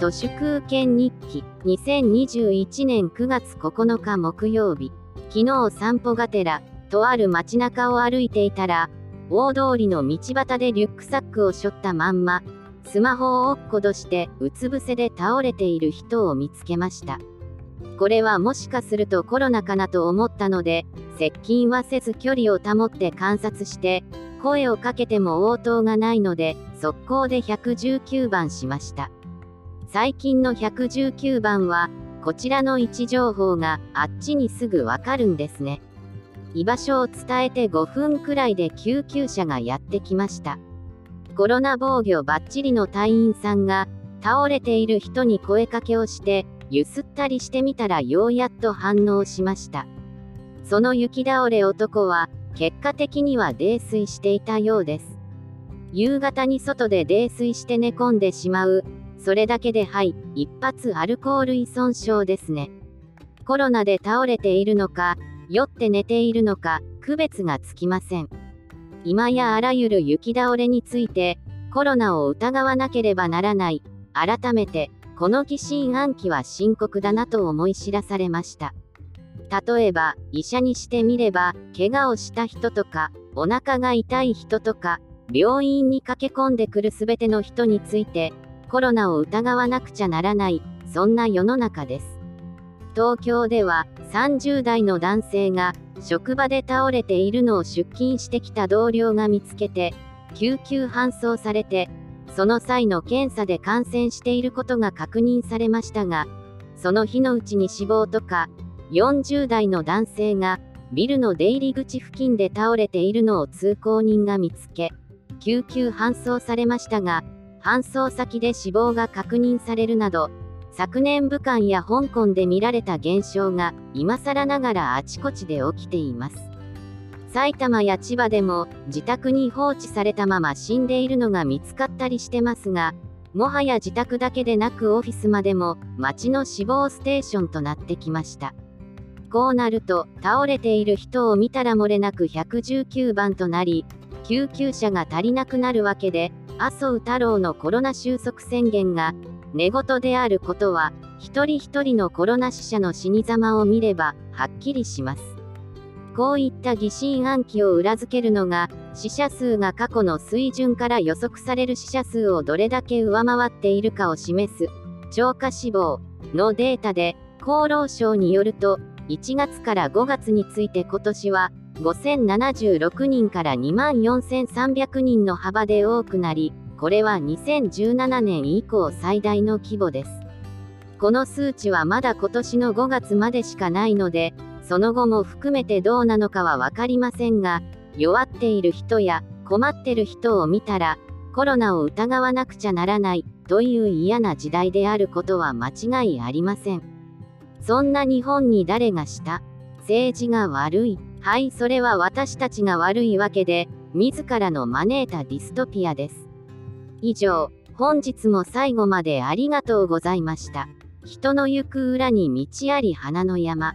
都市空権日記。2021年9月9日木曜日。昨日散歩がてらとある街中を歩いていたら大通りの道端でリュックサックを背負ったまんまスマホを落っことしてうつ伏せで倒れている人を見つけました。これはもしかするとコロナかなと思ったので接近はせず距離を保って観察して声をかけても応答がないので速攻で119番しました。最近の119番はこちらの位置情報があっちにすぐわかるんですね。居場所を伝えて5分くらいで救急車がやってきました。コロナ防御バッチリの隊員さんが倒れている人に声かけをしてゆすったりしてみたらようやっと反応しました。その雪倒れ男は結果的には泥酔していたようです。夕方に外で泥酔して寝込んでしまうそれだけではい一発アルコール依存症ですね。コロナで倒れているのか酔って寝ているのか区別がつきません。今やあらゆる雪倒れについてコロナを疑わなければならない。改めてこの疑心暗鬼は深刻だなと思い知らされました。例えば医者にしてみれば怪我をした人とかお腹が痛い人とか病院に駆け込んでくる全ての人についてコロナを疑わなくちゃならないそんな世の中です。東京では30代の男性が職場で倒れているのを出勤してきた同僚が見つけて救急搬送されてその際の検査で感染していることが確認されましたがその日のうちに死亡とか40代の男性がビルの出入り口付近で倒れているのを通行人が見つけ救急搬送されましたが搬送先で死亡が確認されるなど昨年武漢や香港で見られた現象が今更ながらあちこちで起きています。埼玉や千葉でも自宅に放置されたまま死んでいるのが見つかったりしてますがもはや自宅だけでなくオフィスまでも街の死亡ステーションとなってきました。こうなると倒れている人を見たら漏れなく119番となり救急車が足りなくなるわけで麻生太郎のコロナ収束宣言が寝言であることは一人一人のコロナ死者の死に様を見ればはっきりします。こういった疑心暗鬼を裏付けるのが死者数が過去の水準から予測される死者数をどれだけ上回っているかを示す超過死亡のデータで厚労省によると1月から5月について今年は5076人から2万4300人の幅で多くなりこれは2017年以降最大の規模です。この数値はまだ今年の5月までしかないので、その後も含めてどうなのかは分かりませんが、弱っている人や困ってる人を見たら、コロナを疑わなくちゃならないという嫌な時代であることは間違いありません。そんな日本に誰がした？政治が悪い。はい、それは私たちが悪いわけで、自らの招いたディストピアです。以上、本日も最後までありがとうございました。人の行く裏に道あり花の山。